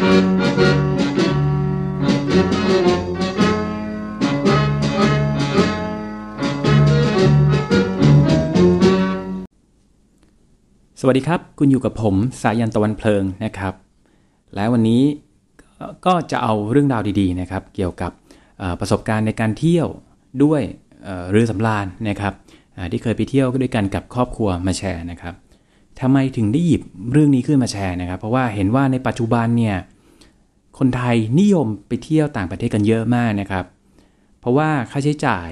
สวัสดีครับ คุณอยู่กับผมสายันตะวันเพลิงนะครับ และวันนี้ก็จะเอาเรื่องราวดีๆนะครับ เกี่ยวกับประสบการณ์ในการเที่ยวด้วยเรือสำราญนะครับที่เคยไปเที่ยวด้วยกันกับครอบครัวมาแชร์นะครับ ทำไมถึงได้หยิบเรื่องนี้ขึ้นมาแชร์นะครับ เพราะว่าเห็นว่าในปัจจุบันเนี่ยคนไทยนิยมไปเที่ยวต่างประเทศกันเยอะมากนะครับ เพราะว่าค่าใช้จ่าย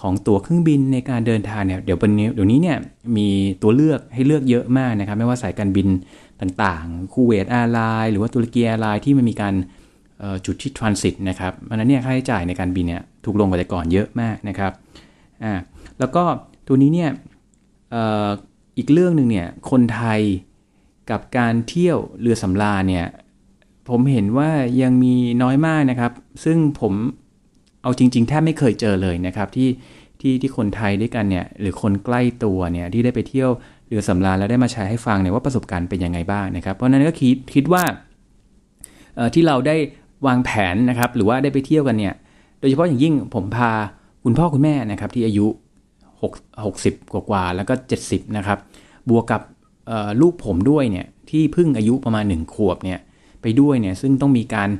ของตั๋วเครื่องบินในการเดินทางเนี่ยเดี๋ยววันนี้เดี๋ยวนี้เนี่ยมีตัวเลือกให้เลือกเยอะมากนะครับ ไม่ว่าสายการบินต่างๆ คูเวต airline หรือว่าตุรกี airline ที่มันมีการจุดที่ transit นะครับเพราะนั้นเนี่ยค่าใช้จ่ายในการบินเนี่ยถูกลงกว่าแต่ก่อนเยอะมากนะครับอ่าแล้วก็ตัวนี้เนี่ย อีกเรื่องหนึ่งเนี่ยคนไทยกับการเที่ยวเรือสำราญเนี่ยผมเห็นว่ายังมีน้อยมากนะครับ ซึ่งผมเอาจริง ๆ แทบไม่เคยเจอเลยนะครับ ที่ที่ที่คนไทยด้วยกันเนี่ยหรือคนใกล้ตัวเนี่ยที่ได้ไปเที่ยวเรือสำราญแล้วได้มาแชร์ให้ฟังเนี่ยว่าประสบการณ์เป็นยังไงบ้างนะครับ เพราะนั้นก็คิดคิดว่าที่เราได้วางแผนนะครับ หรือว่าได้ไปเที่ยวกันเนี่ย โดยเฉพาะอย่างยิ่งผมพาคุณพ่อคุณแม่นะครับที่อายุ 60 กว่าๆแล้วก็ 70 นะครับ บวกกับลูกผมด้วยเนี่ยที่เพิ่งอายุประมาณ 1 ขวบเนี่ยไปด้วยเนี่ยซึ่งต้องมีการ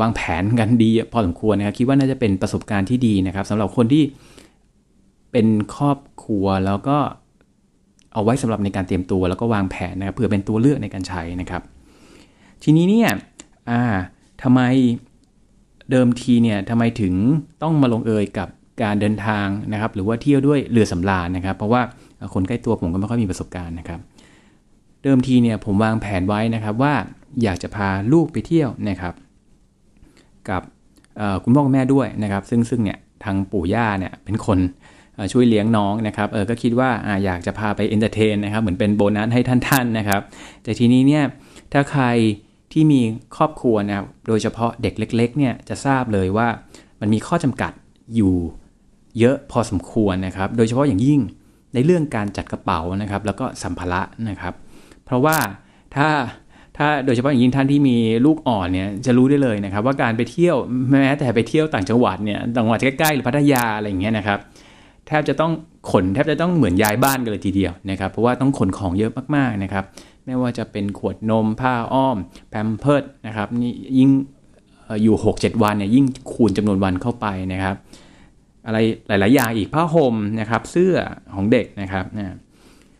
วางแผนกันดีพอสมควรนะครับคิดว่าน่าจะเป็นประสบการณ์ที่ดีนะครับสำหรับคนที่เป็นครอบครัวแล้วก็เอาไว้สำหรับในการเตรียมตัวแล้วก็วางแผนนะครับเพื่อเป็นตัวเลือกในการใช้นะครับ ทีนี้เนี่ยอ่าทำไมเดิมทีเนี่ยทำไมถึงต้องมาลงเอยกับ การเดินทางนะครับ หรือว่าเที่ยวด้วยเรือสำราญนะครับ เพราะว่าคนใกล้ตัวผมก็ไม่ค่อยมีประสบการณ์นะครับ เดิมทีเนี่ยผมวางแผนไว้นะครับว่าอยากจะพาลูกไปเที่ยวนะครับ กับคุณพ่อคุณแม่ด้วยนะครับ ซึ่งซึ่งเนี่ยทางปู่ย่าเนี่ยเป็นคนช่วยเลี้ยงน้องนะครับเออก็คิดว่าอยากจะพาไป entertain นะครับ เหมือนเป็นโบนัสให้ท่านๆนะครับ แต่ทีนี้เนี่ยถ้าใครที่มีครอบครัวนะครับโดยเฉพาะเด็กเล็ก ๆ เนี่ยจะทราบเลยว่ามันมีข้อจำกัดอยู่ เยอะพอสมควรนะครับ โดยเฉพาะอย่างยิ่งในเรื่องการจัดกระเป๋านะครับ แล้วก็สัมภาระนะครับ เพราะว่าถ้าถ้าโดยเฉพาะอย่างยิ่งท่านที่มีลูกอ่อนเนี่ยจะรู้ได้เลยนะครับ ว่าการไปเที่ยวแม้แต่ไปเที่ยวต่างจังหวัดเนี่ยต่างจังหวัดใกล้ๆหรือพัทยาอะไรอย่างเงี้ยนะครับแทบจะต้องขนแทบจะต้องเหมือนย้ายบ้านกันเลยทีเดียวนะครับ เพราะว่าต้องขนของเยอะมากๆนะครับไม่ว่าจะเป็นขวดนมผ้าอ้อมแพมเพิร์ดนะครับนี่ยิ่งอยู่ 6-7 วันเนี่ยยิ่งคูณจำนวนวันเข้าไปนะครับ อะไรหลาย ๆ อย่างอีกผ้าห่มนะครับ เสื้อของเด็กนะครับนะ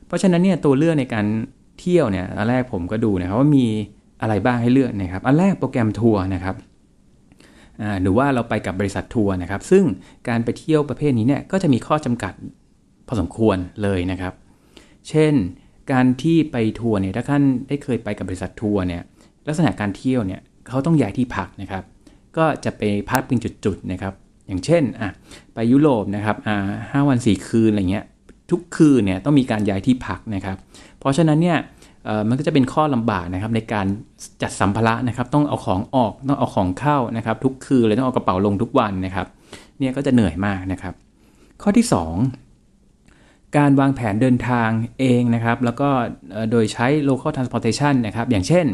เพราะฉะนั้นเนี่ยตัวเลือกในการเที่ยวเนี่ยอันแรกผมก็ดูนะครับว่ามีอะไรบ้างให้เลือกนะครับ อันแรกโปรแกรมทัวร์นะครับหรือว่าเราไปกับบริษัททัวร์นะครับ ซึ่งการไปเที่ยวประเภทนี้เนี่ยก็จะมีข้อจำกัดพอสมควรเลยนะครับ เช่นการที่ไปทัวร์เนี่ยถ้าท่านได้เคยไปกับบริษัททัวร์เนี่ยลักษณะการเที่ยวเนี่ยเขาต้องย้ายที่พักนะครับ ก็จะไปพักเป็นจุดๆนะครับ อย่างเช่นอะไปยุโรปนะครับอ่าห้าวันสี่คืนอะไรเงี้ยทุกคืนเนี่ยต้องมีการย้ายที่พักนะครับ เพราะฉะนั้นเนี่ยมันก็จะเป็นข้อลำบากนะครับในการจัดสัมภาระนะครับ ต้องเอาของออกต้องเอาของเข้านะครับ ทุกคืนเลยต้องเอากระเป๋าลงทุกวันนะครับ เนี่ยก็จะเหนื่อยมากนะครับ ข้อที่ 2 การวางแผนเดินทางเองนะครับ แล้วก็โดยใช้ local transportation นะครับ อย่างเช่น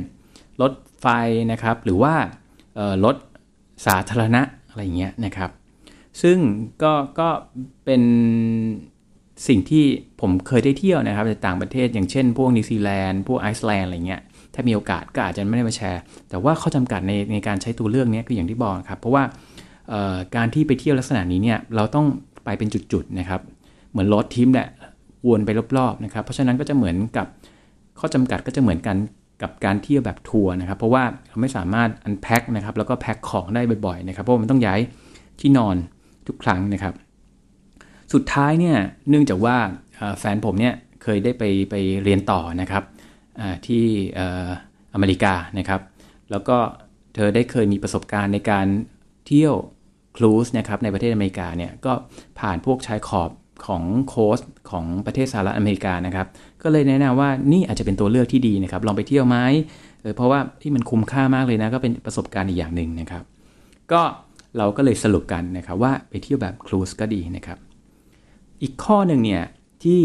รถไฟนะครับ หรือว่ารถสาธารณะอะไรเงี้ยนะครับ ซึ่งก็ก็เป็นสิ่งที่ผมเคยได้เที่ยวนะครับในต่างประเทศอย่างเช่น พวกนิวซีแลนด์พวกไอซ์แลนด์อะไรเงี้ยถ้ามีโอกาสก็อาจจะไม่ได้มาแชร์ แต่ว่าข้อจำกัดในในการใช้ตัวเลือกนี้คืออย่างที่บอกครับ เพราะว่าการที่ไปเที่ยวลักษณะนี้เนี่ยเราต้องไปเป็นจุดๆนะครับ เหมือนรถทิมแหละวนไปรอบๆนะครับ เพราะฉะนั้นก็จะเหมือนกับข้อจำกัดก็จะเหมือนกันกับการเที่ยวแบบทัวร์นะครับ เพราะว่าเราไม่สามารถอันแพ็คนะครับแล้วก็แพ็คของได้บ่อยๆนะครับเพราะมันต้องย้ายที่นอน ทุกครั้งนะครับ สุดท้ายเนี่ยเนื่องจากว่าแฟนผมเนี่ยเคยได้ไปไปเรียนต่อนะครับที่อเมริกานะครับ แล้วก็เธอได้เคยมีประสบการณ์ในการเที่ยวครูซนะครับในประเทศอเมริกาเนี่ยก็ผ่านพวกชายขอบของโค้สของประเทศสหรัฐอเมริกานะครับ ก็เลยแนะนำว่านี่อาจจะเป็นตัวเลือกที่ดีนะครับ ลองไปเที่ยวไหมเพราะว่าที่มันคุ้มค่ามากเลยนะ ก็เป็นประสบการณ์อีกอย่างหนึ่งนะครับ ก็ เราก็เลยสรุปกันนะครับว่าไปเที่ยวแบบครูซก็ดีนะครับ อีกข้อหนึ่งเนี่ยที่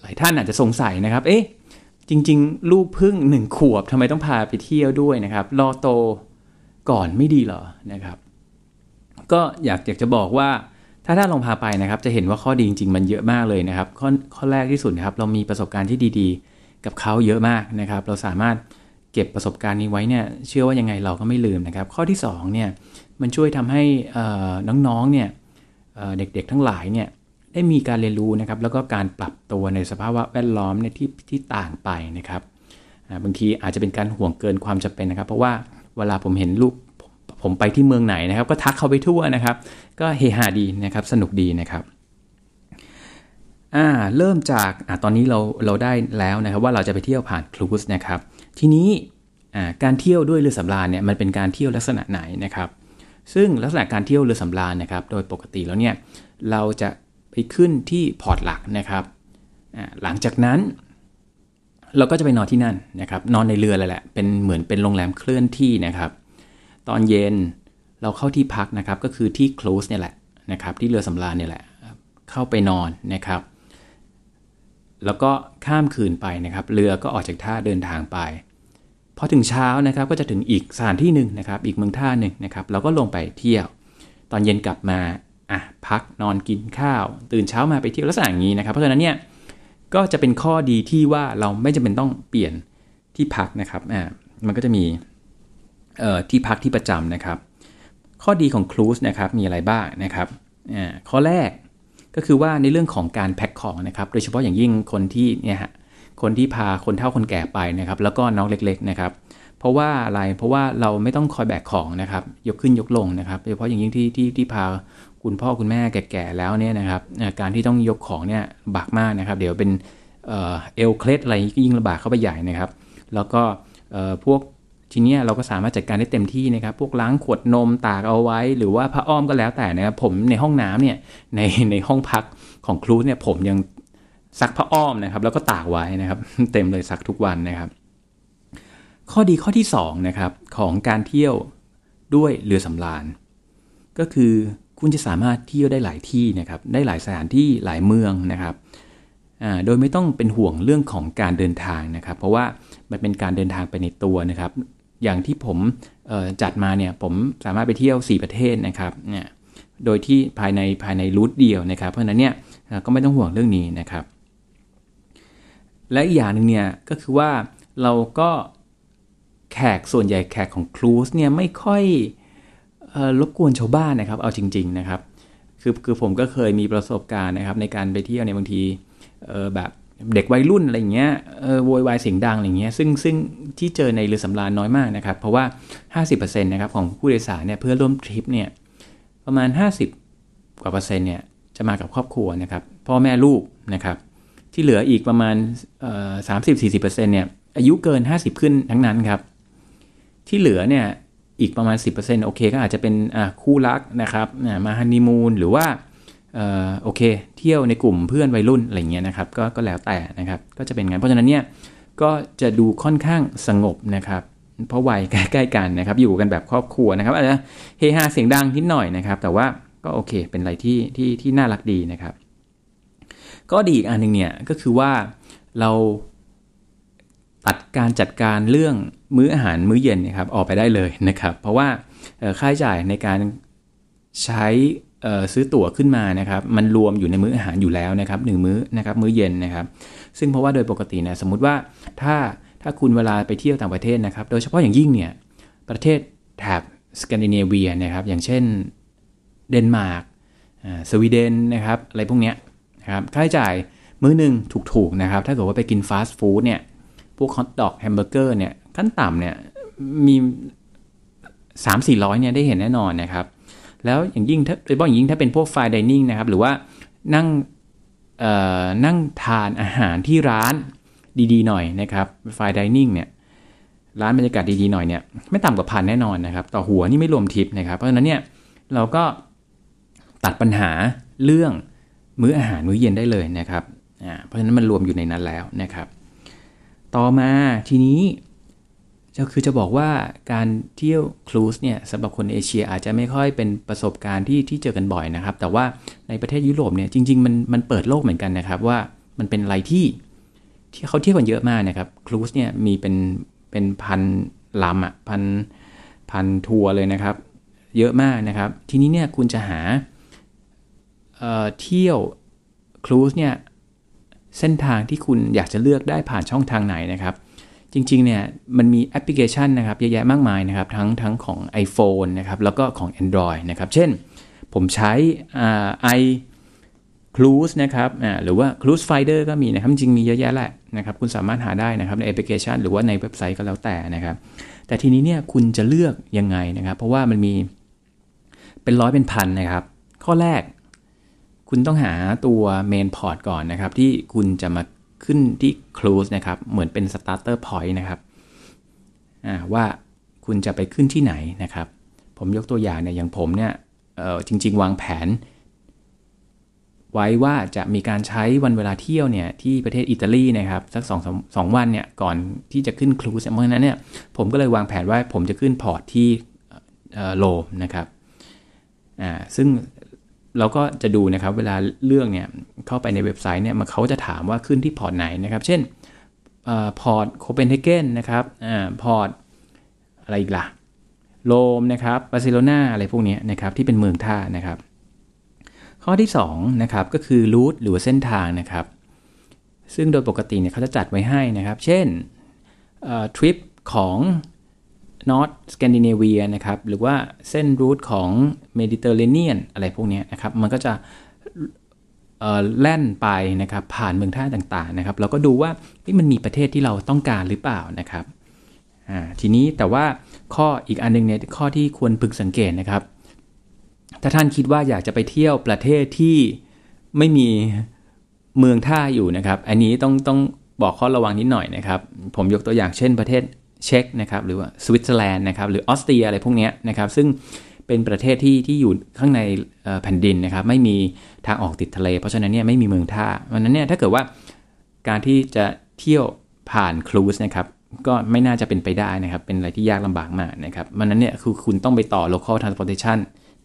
หลายท่านอาจจะสงสัยนะครับ เอ๊ะจริง ๆ ลูกพึ่งหนึ่งขวบทำไมต้องพาไปเที่ยวด้วยนะครับ รอโตก่อนไม่ดีเหรอนะครับ ก็อยากอยากจะบอกว่าถ้าถ้านลองพาไปนะครับ จะเห็นว่าข้อดีจริง ๆ มันเยอะมากเลยนะครับ ข้อข้อแรกที่สุดนะครับ เรามีประสบการณ์ที่ดี ๆ กับเขาเยอะมากนะครับ เราสามารถ เก็บประสบการณ์นี้ไว้เนี่ยเชื่อว่ายังไงเราก็ไม่ลืมนะครับ ข้อที่2เนี่ยมันช่วยทำให้น้องๆเนี่ยเด็กๆทั้งหลายเนี่ยได้มีการเรียนรู้นะครับแล้วก็การปรับตัวในสภาวะแวดล้อมในที่ที่ต่างไปนะครับบางทีอาจจะเป็นการห่วงเกินความจำเป็นนะครับ เพราะว่าเวลาผมเห็นลูกผมไปที่เมืองไหนนะครับ ก็ทักเขาไปทั่วนะครับ ก็เฮฮาดีนะครับสนุกดีนะครับอ่าเริ่มจากอ่าตอนนี้เราเราได้แล้วนะครับ ว่าเราจะไปเที่ยวผ่านครูซนะครับ ทีนี้การเที่ยวด้วยเรือสำราญเนี่ยมันเป็นการเที่ยวลักษณะไหนนะครับ ซึ่งลักษณะการเที่ยวเรือสำราญนะครับ โดยปกติแล้วเนี่ยเราจะไปขึ้นที่พอร์ตหลักนะครับหลังจากนั้น เราก็จะไปนอนที่นั่นนะครับ นอนในเรือเลยแหละเป็นเหมือนเป็นโรงแรมเคลื่อนที่นะครับ ตอนเย็นเราเข้าที่พักนะครับก็คือที่ close เนี่ยแหละนะครับที่เรือสำราญเนี่ยแหละเข้าไปนอนนะครับ แล้วก็ข้ามคืนไปนะครับ เรือก็ออกจากท่าเดินทางไปพอถึงเช้านะครับก็จะถึงอีกสถานที่หนึ่งนะครับ อีกเมืองท่าหนึ่งนะครับ เราก็ลงไปเที่ยว ตอนเย็นกลับมาอะพักนอนกินข้าว ตื่นเช้ามาไปเที่ยวลักษณะอย่างนี้นะครับ เพราะฉะนั้นเนี่ยก็จะเป็นข้อดีที่ว่าเราไม่จำเป็นต้องเปลี่ยนที่พักนะครับอ่ามันก็จะมีเอ่อที่พักที่ประจำนะครับ ข้อดีของครูซนะครับมีอะไรบ้างนะครับอ่าข้อแรก ก็คือว่าในเรื่องของการแพ็คของนะครับ โดยเฉพาะอย่างยิ่งคนที่เนี่ยฮะคนที่พาคนเฒ่าคนแก่ไปนะครับ แล้วก็น้องเล็กๆนะครับ เพราะว่าอะไรเพราะว่าเราไม่ต้องคอยแบกของนะครับ ยกขึ้นยกลงนะครับโดยเฉพาะอย่างยิ่งที่ที่ที่พาคุณพ่อคุณแม่แก่ๆแล้วเนี่ยนะครับการที่ต้องยกของเนี่ยบากมากนะครับ เดี๋ยวเป็นเอลเคล็ดอะไรยิ่งลำบากเข้าไปใหญ่นะครับ แล้วก็พวก ทีนี้เราก็สามารถจัดการได้เต็มที่นะครับ พวกล้างขวดนมตากเอาไว้ หรือว่าผ้าอ้อมก็แล้วแต่นะครับ ผมในห้องน้ำเนี่ยในในห้องพักของครูเนี่ยผมยังซักผ้าอ้อมนะครับ แล้วก็ตากไว้นะครับ เต็มเลยซักทุกวันนะครับ ข้อดีข้อที่2นะครับของการเที่ยวด้วยเรือสำราญ ก็คือคุณจะสามารถเที่ยวได้หลายที่นะครับ ได้หลายสถานที่หลายเมืองนะครับโดยไม่ต้องเป็นห่วงเรื่องของการเดินทางนะครับ เพราะว่ามันเป็นการเดินทางไปในตัวนะครับ อย่างที่ผมจัดมาเนี่ยผมสามารถไปเที่ยว 4 ประเทศนะครับเนี่ยโดยที่ภายในภายในรูทเดียวนะครับ เพราะฉะนั้นเนี่ยก็ไม่ต้องห่วงเรื่องนี้นะครับ และอีกอย่างหนึ่งเนี่ยก็คือว่าเราก็แขกส่วนใหญ่แขกของครูสเนี่ยไม่ค่อยรบกวนชาวบ้านนะครับ เอาจริง ๆนะครับ คือคือผมก็เคยมีประสบการณ์นะครับในการไปเที่ยวในบางทีแบบ เด็กวัยรุ่นอะไรเงี้ยโวยวายเสียงดังอะไรเงี้ยซึ่งซึ่งที่เจอในเรือสำราญน้อยมากนะครับ เพราะว่า 50%นะครับของผู้โดยสารเนี่ยเพื่อร่วมทริปเนี่ยประมาณ 50 กว่าเปอร์เซ็นต์เนี่ยจะมากับครอบครัวนะครับพ่อแม่ลูกนะครับ ที่เหลืออีกประมาณสามสิบสี่สิบเปอร์เซ็นต์เนี่ยอายุเกิน 50 ขึ้นทั้งนั้นครับ ที่เหลือเนี่ยอีกประมาณ 10%โอเคก็อาจจะเป็นคู่รักนะครับมาฮันนีมูนหรือว่า โอเค เที่ยวในกลุ่มเพื่อนวัยรุ่นอะไรเงี้ยนะครับก็ก็แล้วแต่นะครับก็จะเป็นงั้นเพราะฉะนั้นเนี่ยก็จะดูค่อนข้างสงบนะครับเพราะวัยใกล้ๆกันนะครับ อยู่กันแบบครอบครัวนะครับอาจจะเฮฮาเสียงดังนิดหน่อยนะครับ แต่ว่าก็โอเค เป็นอะไรที่ที่ที่น่ารักดีนะครับ ก็ดีอีกอันหนึ่งเนี่ยก็คือว่าเราตัดการจัดการเรื่องมื้ออาหารมื้อเย็นนะครับออกไปได้เลยนะครับ เพราะว่าค่าใช้จ่ายในการใช้ ซื้อตั๋วขึ้นมานะครับมันรวมอยู่ในมื้ออาหารอยู่แล้วนะครับหนึ่งมื้อนะครับมื้อเย็นนะครับ ซึ่งเพราะว่าโดยปกตินะสมมติว่าถ้าถ้าคุณเวลาไปเที่ยวต่างประเทศนะครับ โดยเฉพาะอย่างยิ่งเนี่ยประเทศแถบสแกนดิเนเวียนะครับอย่างเช่นเดนมาร์กสวีเดนนะครับอะไรพวกเนี้ยนะครับค่าใช้จ่ายมื้อหนึ่งถูกๆนะครับ ถ้าเกิดว่าไปกินฟาสต์ฟู้ดเนี่ยพวกฮอทดอกแฮมเบอร์เกอร์เนี่ยขั้นต่ำเนี่ยมี 3 4 0 0เนี่ยได้เห็นแน่นอนนะครับ แล้วอย่างยิ่งถ้าโดยเฉพาะอย่างยิ่งถ้าเป็นพวกไฟดิเนิ่งนะครับ หรือว่านั่งนั่งทานอาหารที่ร้านดีๆหน่อยนะครับไฟดิเนิ่งเนี่ยร้านบรรยากาศดีๆหน่อยเนี่ยไม่ต่ำกว่าพันแน่นอนนะครับ ต่อหัวนี่ไม่รวมทิปนะครับ เพราะฉะนั้นเนี่ยเราก็ตัดปัญหาเรื่องมื้ออาหารมื้อเย็นได้เลยนะครับเพราะฉะนั้นมันรวมอยู่ในนั้นแล้วนะครับ ต่อมาทีนี้ ก็คือจะบอกว่าการเที่ยวครูซเนี่ยสำหรับคนเอเชียอาจจะไม่ค่อยเป็นประสบการณ์ที่ที่เจอกันบ่อยนะครับ แต่ว่าในประเทศยุโรปเนี่ยจริงๆมันมันเปิดโลกเหมือนกันนะครับว่ามันเป็นอะไรที่ที่เขาเที่ยวกันเยอะมากนะครับครูซเนี่ยมีเป็นเป็นพันลำอะพันพันทัวร์เลยนะครับ เยอะมากนะครับ ทีนี้เนี่ยคุณจะหาเเที่ยวครูซเนี่ยเส้นทางที่คุณอยากจะเลือกได้ผ่านช่องทางไหนนะครับ จริงๆเนี่ยมันมีแอปพลิเคชันนะครับเยอะแยะมากมายนะครับทั้งทั้งของ iPhone นะครับแล้วก็ของ Android นะครับเช่น ผมใช้ไอ Cruise นะครับหรือว่า Cruise Finder ก็มีนะครับจริงมีเยอะแยะแหละนะครับคุณสามารถหาได้นะครับในแอปพลิเคชัน หรือว่าในเว็บไซต์ก็แล้วแต่นะครับ แต่ทีนี้เนี่ยคุณจะเลือกยังไงนะครับ เพราะว่ามันมีเป็นร้อยเป็นพันนะครับ ข้อแรก คุณต้องหาตัวเมนพอร์ตก่อนนะครับ ที่คุณจะมา ขึ้นที่ Cruise นะครับ เหมือนเป็น Starter Point นะครับว่าคุณจะไปขึ้นที่ไหนนะครับ ผมยกตัวอย่างเนี่ยอย่างผมเนี่ยจริง ๆ วางแผน ไว้ว่าจะมีการใช้วันเวลาเที่ยวเนี่ยที่ประเทศอิตาลีนะครับสักสองสองวันเนี่ยก่อนที่จะขึ้นครูซเพราะนั้นเนี่ยผมก็เลยวางแผนว่าผมจะขึ้น port ที่โรมนะครับซึ่งเราก็จะดูนะครับเวลาเลือกเนี่ย เข้าไปในเว็บไซต์เนี่ยมันเขาจะถามว่าขึ้นที่ port ไหนนะครับ เช่น port โคเปนเฮเกนนะครับ port อะไรอีกล่ะโรมนะครับบาร์เซโลนาอะไรพวกนี้นะครับที่เป็นเมืองท่านะครับ ข้อที่2นะครับก็คือ route หรือเส้นทางนะครับ ซึ่งโดยปกติเนี่ยเขาจะจัดไว้ให้นะครับ เช่นทริปของ north สแกนดิเนเวียนะครับหรือว่าเส้น route ของเมดิเตอร์เรเนียนอะไรพวกนี้นะครับ มันก็จะ แล่นไปนะครับผ่านเมืองท่าต่างๆนะครับเราก็ดูว่ามันมีประเทศที่เราต้องการหรือเปล่านะครับทีนี้แต่ว่าข้ออีกอันนึงเนี่ยข้อที่ควรพึงสังเกตนะครับ ถ้าท่านคิดว่าอยากจะไปเที่ยวประเทศที่ไม่มีเมืองท่าอยู่นะครับ อันนี้ต้องต้องบอกข้อระวังนิดหน่อยนะครับ ผมยกตัวอย่างเช่นประเทศเช็กนะครับหรือว่าสวิตเซอร์แลนด์นะครับหรือออสเตรียอะไรพวกนี้นะครับซึ่ง เป็นประเทศที่ที่อยู่ข้างในแผ่นดินนะครับ ไม่มีทางออกติดทะเล เพราะฉะนั้นเนี่ยไม่มีเมืองท่าเพราะนั้นเนี่ยถ้าเกิดว่าการที่จะเที่ยวผ่านครูซนะครับก็ไม่น่าจะเป็นไปได้นะครับ เป็นอะไรที่ยากลำบากมากนะครับมันนั้นเนี่ยคือคุณต้องไปต่อ local transportation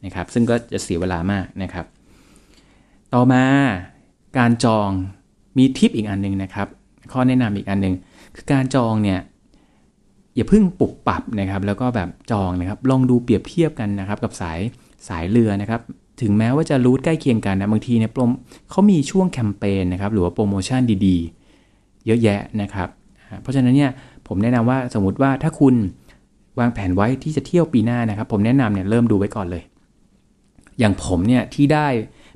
นะครับ ซึ่งก็จะเสียเวลามากนะครับ ต่อมาการจองมีทิปอีกอันหนึ่งนะครับ ข้อแนะนำอีกอันหนึ่งคือการจองเนี่ย อย่าเพิ่งปรับปรับนะครับ แล้วก็แบบจองนะครับ ลองดูเปรียบเทียบกันนะครับ กับสายสายเรือนะครับ ถึงแม้ว่าจะรูทใกล้เคียงกันนะบางทีเนี่ยเขามีช่วงแคมเปญนะครับ หรือว่าโปรโมชั่นดีๆ เยอะแยะนะครับ เพราะฉะนั้นเนี่ยผมแนะนำว่าสมมติว่าถ้าคุณวางแผนไว้ที่จะเที่ยวปีหน้านะครับ ผมแนะนำเนี่ยเริ่มดูไว้ก่อนเลย อย่างผมเนี่ยที่ได้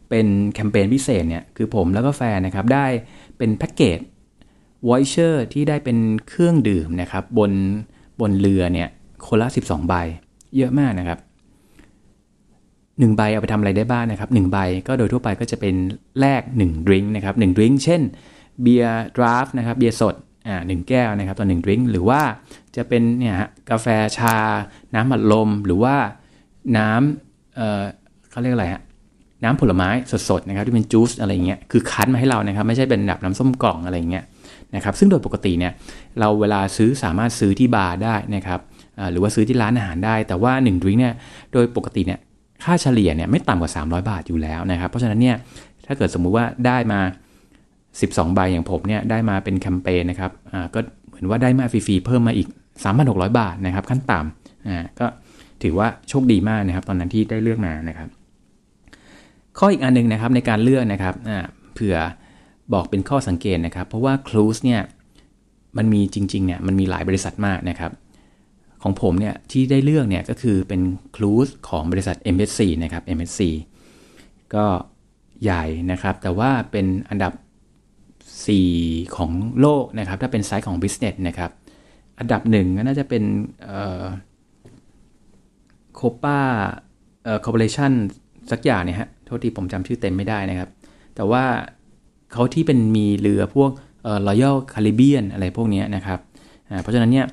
เป็นแคมเปญพิเศษเนี่ยคือผมแล้วก็แฟนนะครับได้เป็นแพ็กเกจ voucher ที่ได้เป็นเครื่องดื่มนะครับบนบนเรือเนี่ยคนละ 12 ใบ เยอะมากนะครับ 1 ใบเอาไปทำอะไรได้บ้างนะครับ 1 ใบก็โดยทั่วไปก็จะเป็นแลก1 drink นะครับ1 drink เช่นเบียร์ draft นะครับเบียร์สดอ่าหแก้วนะครับต่อหนึ่งดริงก์หรือว่าจะเป็นเนี่ยฮะกาแฟชา น้ำอัดลม หรือว่าน้ำเอ่อเขาเรียกอะไรฮะน้ำผลไม้สดๆนะครับที่เป็นจูสอะไรเงี้ยคือคั้นมาให้เรานะครับ ไม่ใช่เป็นแบบน้ำส้มกล่องอะไรเงี้ย นะครับซึ่งโดยปกติเนี่ยเราเวลาซื้อสามารถซื้อที่บาร์ได้นะครับหรือว่าซื้อที่ร้านอาหารได้ แต่ว่า1ดริงเนี่ยโดยปกติเนี่ยค่าเฉลี่ยเนี่ยไม่ต่ำกว่า 300 บาทอยู่แล้วนะครับเพราะฉะนั้นเนี่ยถ้าเกิดสมมุติว่าได้มา 12 ใบอย่างผมเนี่ยได้มาเป็นแคมเปญนะครับก็เหมือนว่าได้มาฟรีๆเพิ่มมาอีก 3,600 บาทนะครับขั้นต่ำก็ถือว่าโชคดีมากนะครับ ตอนนั้นที่ได้เลือกมานะครับ ข้ออีกอันนึงนะครับในการเลือกนะครับเผื่อ บอกเป็นข้อสังเกตนะครับ เพราะว่าคลูสเนี่ยมันมีจริงๆเนี่ยมันมีหลายบริษัทมากนะครับ ของผมเนี่ยที่ได้เลือกเนี่ยก็คือเป็นcruise ของบริษัท MSC นะครับ MSC ก็ใหญ่นะครับ แต่ว่าเป็นอันดับ 4 ของโลกนะครับ ถ้าเป็นไซส์ของ business นะครับ อันดับหนึ่งก็น่าจะเป็นโคป้า corporation สักอย่างเนี่ยฮะ โทษทีผมจำชื่อเต็มไม่ได้นะครับ แต่ว่า เขาที่เป็นมีเรือพวกเอ่อ Royal Caribbean อะไรพวกนี้นะครับเพราะฉะนั้นเนี่ย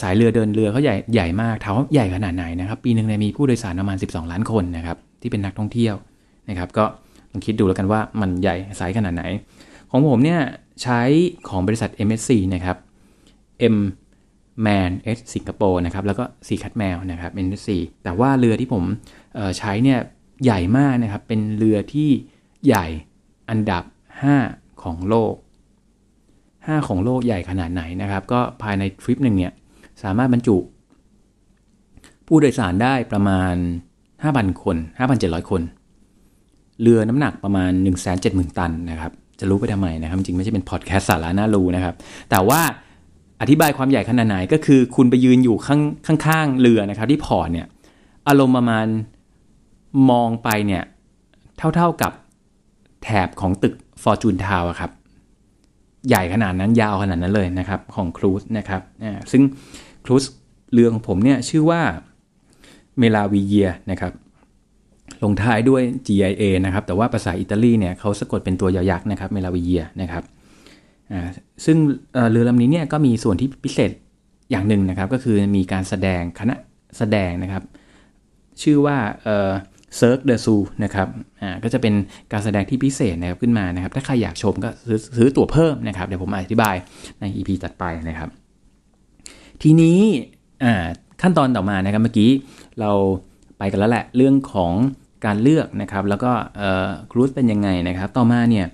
สายเรือเดินเรือเขาใหญ่ใหญ่มากถามว่าใหญ่ขนาดไหนนะครับ ปีหนึ่งเนี่ยมีผู้โดยสารประมาณ 12 ล้านคนนะครับที่เป็นนักท่องเที่ยวนะครับ ก็ลองคิดดูแล้วกันว่ามันใหญ่ไซส์ขนาดไหน ของผมเนี่ยใช้ของบริษัท MSC นะครับ M Man S สิงคโปร์นะครับแล้วก็สีคัดแมวนะครับ MSC แต่ว่าเรือที่ผมใช้เนี่ยใหญ่มากนะครับเป็นเรือที่ใหญ่อันดับ 5 ของโลก 5 ของโลกใหญ่ขนาดไหนนะครับ ก็ภายในทริปหนึ่งเนี่ย สามารถบรรจุ ผู้โดยสารได้ประมาณ 5,000 คน 5,700 คน เรือน้ำหนักประมาณ 170,000 ตันนะครับ จะรู้ไปทำไมนะครับ จริงไม่ใช่เป็นพอดแคสต์สาระน่ารู้นะครับ แต่ว่าอธิบายความใหญ่ขนาดไหนก็คือคุณไปยืนอยู่ข้างข้างๆเรือนะครับที่พอร์ตเนี่ยอารมณ์ประมาณมองไปเนี่ยเท่าๆกับแถบของตึก ฟอร์จูนทาวน์ครับ ใหญ่ขนาดนั้นยาวขนาดนั้นเลยนะครับ ของ cruise นะครับซึ่ง cruise เรือของผมเนี่ยชื่อว่า Meraviglia นะครับ ลงท้ายด้วย GIA นะครับ แต่ว่าภาษาอิตาลีเนี่ยเขาสะกดเป็นตัวยอยักษ์นะครับ Meraviglia นะครับซึ่งเรือลำนี้เนี่ยก็มีส่วนที่พิเศษอย่างหนึ่งนะครับ ก็คือมีการแสดงคณะแสดงนะครับ ชื่อว่า Cirque du Soleil นะครับอ่าก็จะเป็นการแสดงที่พิเศษนะครับขึ้นมานะครับ ถ้าใครอยากชมก็ซื้อซื้อตั๋วเพิ่มนะครับ เดี๋ยวผมอธิบายใน EP ถัดไปนะครับ ทีนี้อ่าขั้นตอนต่อมานะครับเมื่อกี้เราไปกันแล้วแหละเรื่องของการเลือกนะครับ แล้วก็เอ่อ cruise เป็นยังไงนะครับ ต่อมาเนี่ย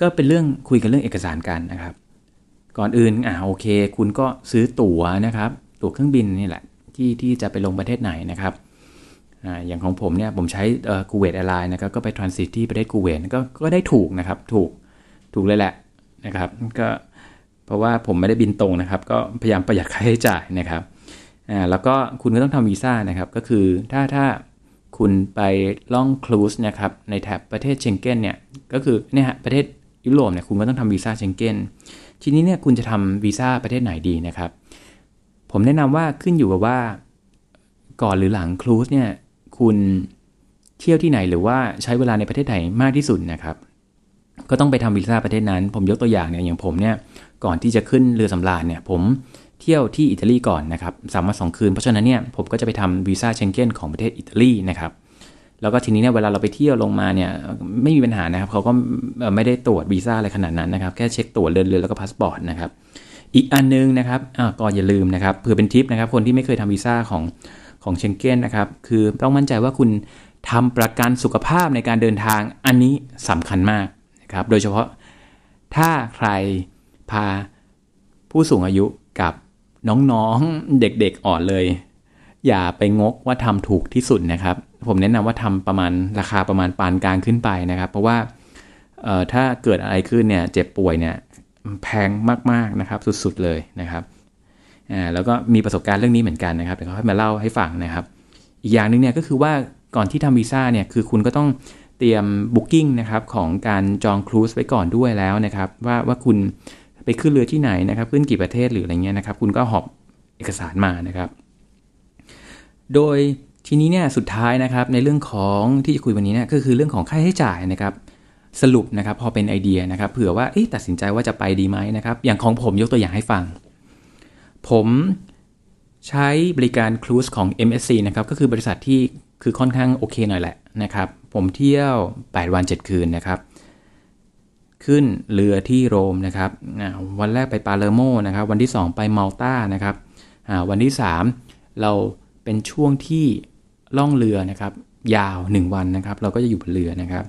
ก็เป็นเรื่องคุยกันเรื่องเอกสารกันนะครับ ก่อนอื่นอ่าโอเค คุณก็ซื้อตั๋วนะครับ ตั๋วเครื่องบินนี่แหละที่ที่จะไปลงประเทศไหนนะครับ อย่างของผมเนี่ยผมใช้กูเวตแอร์ไลน์นะครับก็ไปทรานสิตที่ประเทศกูเวตก็ก็ได้ถูกนะครับถูกถูกเลยแหละนะครับก็เพราะว่าผมไม่ได้บินตรงนะครับ ก็พยายามประหยัดค่าใช้จ่ายนะครับอ่าแล้วก็คุณก็ต้องทำวีซ่านะครับก็คือถ้าถ้าคุณไปล่องครูซนะครับในแถบประเทศเชงเก้นเนี่ยก็คือเนี่ยฮะประเทศยุโรปเนี่ยคุณก็ต้องทำวีซ่าเชงเก้นทีนี้เนี่ยคุณจะทำวีซ่าประเทศไหนดีนะครับ ผมแนะนำว่าขึ้นอยู่กับว่าก่อนหรือหลังครูซเนี่ย คุณเที่ยวที่ไหนหรือว่าใช้เวลาในประเทศไหนมากที่สุดนะครับ ก็ต้องไปทำวีซ่าประเทศนั้น ผมยกตัวอย่างเนี่ยอย่างผมเนี่ยก่อนที่จะขึ้นเรือสำราญเนี่ยผมเที่ยวที่อิตาลีก่อนนะครับสามวันสองคืนเพราะฉะนั้นเนี่ยผมก็จะไปทำวีซ่าเชงเก้นของประเทศอิตาลีนะครับแล้วก็ทีนี้เนี่ยเวลาเราไปเที่ยวลงมาเนี่ยไม่มีปัญหานะครับเขาก็ไม่ได้ตรวจวีซ่าอะไรขนาดนั้นนะครับ แค่เช็คตรวจเรือเรือแล้วก็พาสปอร์ตนะครับอีกอันนึงนะครับก็อย่าลืมนะครับเผื่อเป็นทิปนะครับคนที่ไม่เคยทำวีซ่าของ ของเชงเก้นนะครับ คือต้องมั่นใจว่าคุณทำประกันสุขภาพในการเดินทางอันนี้สำคัญมากนะครับ โดยเฉพาะถ้าใครพาผู้สูงอายุกับน้องๆเด็กๆอ่อนเลย อย่าไปงกว่าทำถูกที่สุดนะครับ ผมแนะนำว่าทำประมาณราคาประมาณปานกลางขึ้นไปนะครับ เพราะว่าถ้าเกิดอะไรขึ้นเนี่ยเจ็บป่วยเนี่ยแพงมากๆนะครับสุดๆเลยนะครับ อ่าแล้วก็มีประสบการณ์เรื่องนี้เหมือนกันนะครับเดี๋ยวเขาให้มาเล่าให้ฟังนะครับ อีกอย่างหนึ่งเนี่ยก็คือว่าก่อนที่ทำวีซ่าเนี่ยคือคุณก็ต้องเตรียมบุ๊กิ้งนะครับของการจองครูซไว้ก่อนด้วยแล้วนะครับ ว่าว่าคุณไปขึ้นเรือที่ไหนนะครับ ขึ้นกี่ประเทศหรืออะไรเงี้ยนะครับ คุณก็หอบเอกสารมานะครับ โดยทีนี้เนี่ยสุดท้ายนะครับในเรื่องของที่จะคุยวันนี้เนี่ยก็คือเรื่องของค่าใช้จ่ายนะครับ สรุปนะครับพอเป็นไอเดียนะครับเผื่อว่าตัดสินใจว่าจะไปดีไหมนะครับ อย่างของผมยกตัวอย่างให้ฟัง ผมใช้บริการครูซของ MSC นะครับ ก็คือบริษัทที่คือค่อนข้างโอเคหน่อยแหละนะครับ ผมเที่ยว 8 วัน 7 คืนนะครับ ขึ้นเรือที่โรมนะครับวันแรกไปปาเลโมนะครับ วันที่ 2 ไปมัลตานะครับวันที่ 3 เราเป็นช่วงที่ล่องเรือนะครับ ยาว 1 วันนะครับ เราก็จะอยู่บนเรือนะครับ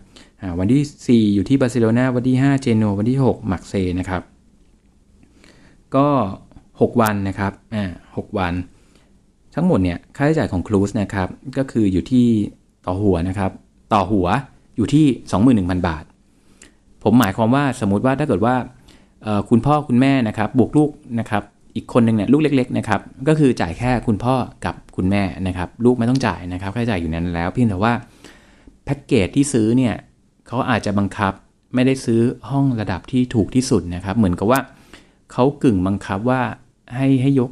วันที่ 4 อยู่ที่บาร์เซโลนาวันที่ 5 เจโนวันที่ 6 มักเซนะครับ ก็ 6 วันนะครับอ่าหวัน ทั้งหมดเนี่ยค่าใช้จ่ายของครูซนะครับก็คืออยู่ที่ต่อหัวนะครับต่อหัวอยู่ที่ 21,000 บาท ผมหมายความว่าสมมุติว่าถ้าเกิดว่าคุณพ่อคุณแม่นะครับบวกลูกนะครับอีกคนหนึ่งเนี่ยลูกเล็กๆนะครับก็คือจ่ายแค่คุณพ่อกับคุณแม่นะครับลูกไม่ต้องจ่ายนะครับค่าใช้จ่ายอยู่นั้นแล้วเพียงแต่ว่าแพ็กเกจที่ซื้อเนี่ยเขาอาจจะบังคับไม่ได้ซื้อห้องระดับที่ถูกที่สุดนะครับ เหมือนกับว่าเขากึ่งบังคับว่า ให้ให้ยก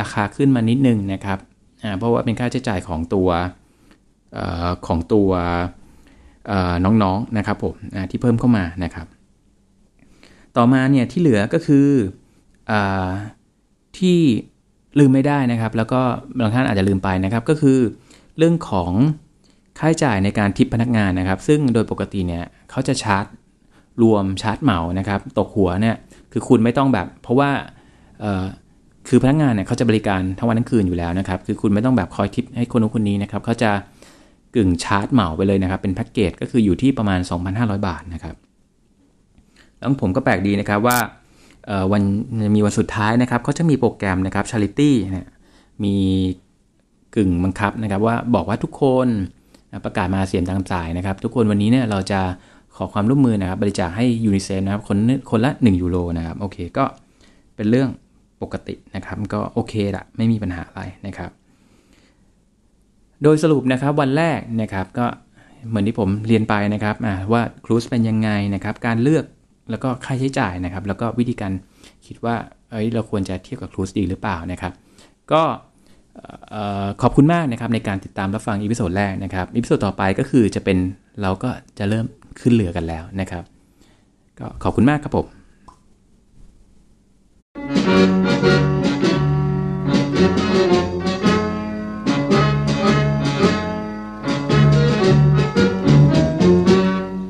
ราคาขึ้นมานิดนึงนะครับเพราะว่าเป็นค่าใช้จ่ายของตัวอของตัวน้องๆนะครับผมที่เพิ่มเข้ามานะครับ ต่อมาเนี่ยที่เหลือก็คืออที่ลืมไม่ได้นะครับ แล้วก็บางท่านอาจจะลืมไปนะครับก็คือเรื่องของค่าใช้จ่ายในการทิปพนักงานนะครับ ซึ่งโดยปกติเนี่ยเขาจะชาร์จรวมชาร์จเหมานะครับ ตกหัวเนี่ยคือคุณไม่ต้องแบบ เพราะว่า คือพนักงานเนี่ยเขาจะบริการทั้งวันทั้งคืนอยู่แล้วนะครับ คือคุณไม่ต้องแบบคอยทิปให้คนนู้นคนนี้นะครับเขาจะกึ่งชาร์จเหมาไปเลยนะครับ เป็นแพ็กเกจก็คืออยู่ที่ประมาณ 2,500 บาทนะครับ แล้วผมก็แปลกดีนะครับว่าเอ่อวันมีวันสุดท้ายนะครับเขาจะมีโปรแกรมนะครับ Charity เนี่ยมีกึ่งบังคับนะครับ ว่าบอกว่าทุกคนประกาศมาเสียงตามสายนะครับ ทุกคนวันนี้เนี่ยเราจะขอความร่วมมือนะครับ บริจาคให้ยูนิเซฟนะครับคนคนละ 1 ยูโรนะครับ โอเคก็เป็นเรื่อง ปกตินะครับ ก็โอเคละไม่มีปัญหาอะไรนะครับ โดยสรุปนะครับวันแรกนะครับก็เหมือนที่ผมเรียนไปนะครับว่า cruise เป็นยังไงนะครับ การเลือกแล้วก็ค่าใช้จ่ายนะครับ แล้วก็วิธีการคิดว่าเอ้ยเราควรจะเที่ยวกับ cruise ดีหรือเปล่านะครับ ก็ขอบคุณมากนะครับในการติดตามรับฟัง episode แรกนะครับ episode ต่อไปก็คือจะเป็นเราก็จะเริ่มขึ้นเรือกันแล้วนะครับ ก็ขอบคุณมากครับผม Thank you.